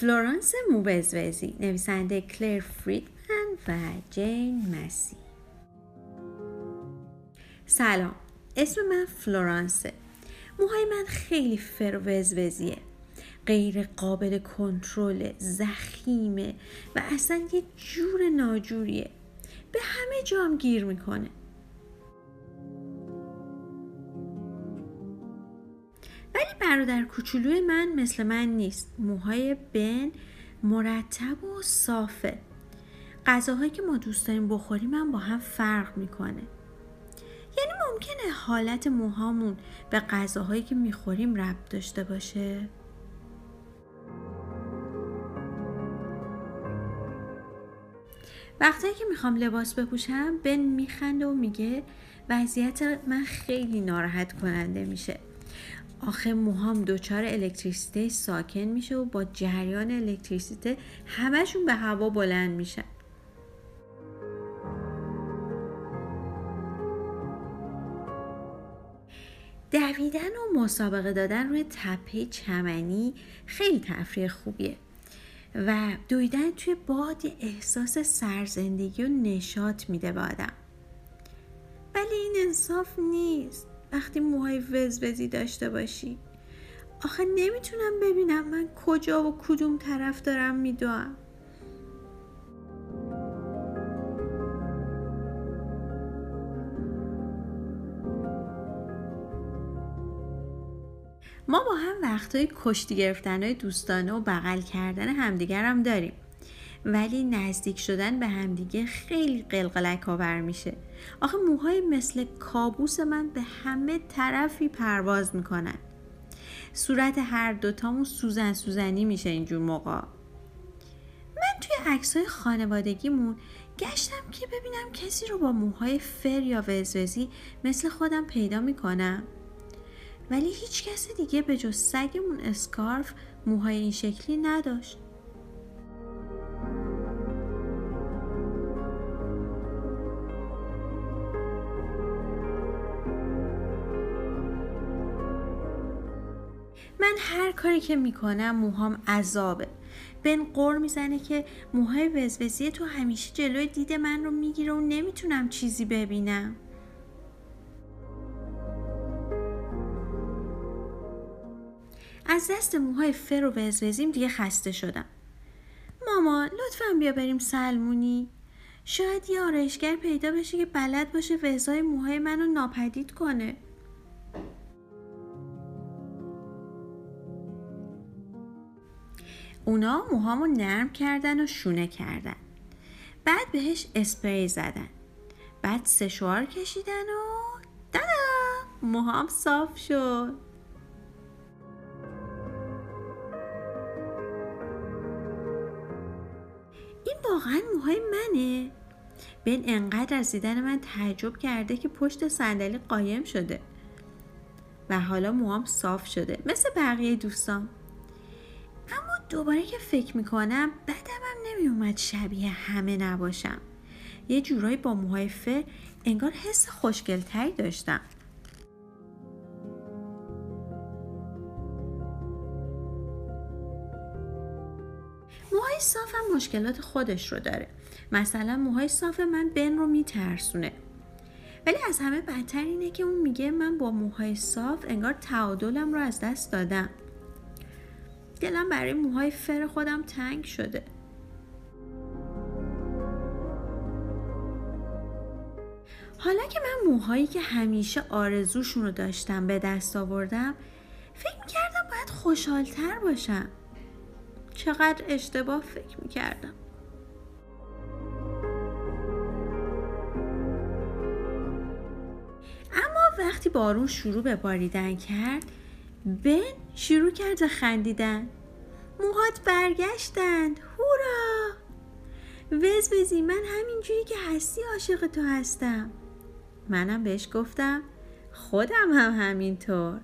فلورانس موبزوزی نویسنده کلر فریدمن و جین مسی. سلام اسم من فلورانسه. موهای من خیلی فروزوزیه غیر قابل کنترل زخیمه و اصلا یه جور ناجوریه. به همه جام گیر می‌کنه. برادر کوچولوی من مثل من نیست. موهای بن مرتب و صافه. غذاهایی که ما دوست داریم بخوریم هم با هم فرق می‌کنه. یعنی ممکنه حالت موهامون به غذاهایی که می‌خوریم ربط داشته باشه؟ وقتی که می‌خوام لباس بپوشم بن میخنده و میگه وضعیت من خیلی ناراحت کننده میشه. آخه موهام دچار الکتریسیته ساکن میشه و با جریان الکتریسیته همشون به هوا بلند میشن. دویدن و مسابقه دادن روی تپه چمنی خیلی تفریح خوبیه و دویدن توی باد احساس سرزندگی و نشاط میده به آدم. ولی این انصاف نیست. وقتی موهای وزوزی داشته باشی. آخه نمی‌تونم ببینم من کجا و کدوم طرف دارم میدوم ما با هم وقتای کشتی گرفتن های دوستانه و بغل کردن همدیگر هم داریم. ولی نزدیک شدن به همدیگه خیلی قلقلک آور میشه. آخه موهای مثل کابوس من به همه طرفی پرواز می‌کنن. صورت هر دوتامون سوزن سوزنی میشه اینجور موقع. من توی عکس های خانوادگیمون گشتم که ببینم کسی رو با موهای فر یا وزوزی مثل خودم پیدا می‌کنم. ولی هیچ کس دیگه به جز سگمون اسکارف موهای این شکلی نداشت. من هر کاری که می‌کنم موهام عذابه. بن قور می‌زنه که موهای وزوزی تو همیشه جلوی دید من رو می‌گیره و نمی‌تونم چیزی ببینم. از دست موهای فر و وزوزیم دیگه خسته شدم. ماما لطفا بیا بریم سلمونی. شاید یه آرایشگر پیدا بشه که بلد باشه وزای موهای منو ناپدید کنه. اونا موهامو نرم کردن و شونه کردن. بعد بهش اسپری زدن. بعد سشوار کشیدن و دادا موهام صاف شد. این واقعا موهای منه. بن انقدر از دیدن من تعجب کرده که پشت صندلی قایم شده. و حالا موهام صاف شده. مثل بقیه دوستان دوباره که فکر می‌کنم بدم هم نمیومد شبیه همه نباشم. یه جورایی با موهای فر انگار حس خوشگلتری داشتم. موهای صاف هم مشکلات خودش رو داره. مثلا موهای صاف من بن رو میترسونه. ولی از همه بدتر اینه که اون میگه من با موهای صاف انگار تعادلم رو از دست دادم. دلم برای موهای فر خودم تنگ شده. حالا که من موهایی که همیشه آرزوشون رو داشتم به دست آوردم فکر می‌کردم باید خوشحالتر باشم. چقدر اشتباه فکر می‌کردم. اما وقتی بارون شروع به باریدن کرد بن شروع کرد خندیدن. موهات برگشتند. هورا! وز وزی من همینجوری که هستی عاشق تو هستم. منم بهش گفتم خودم هم همینطور.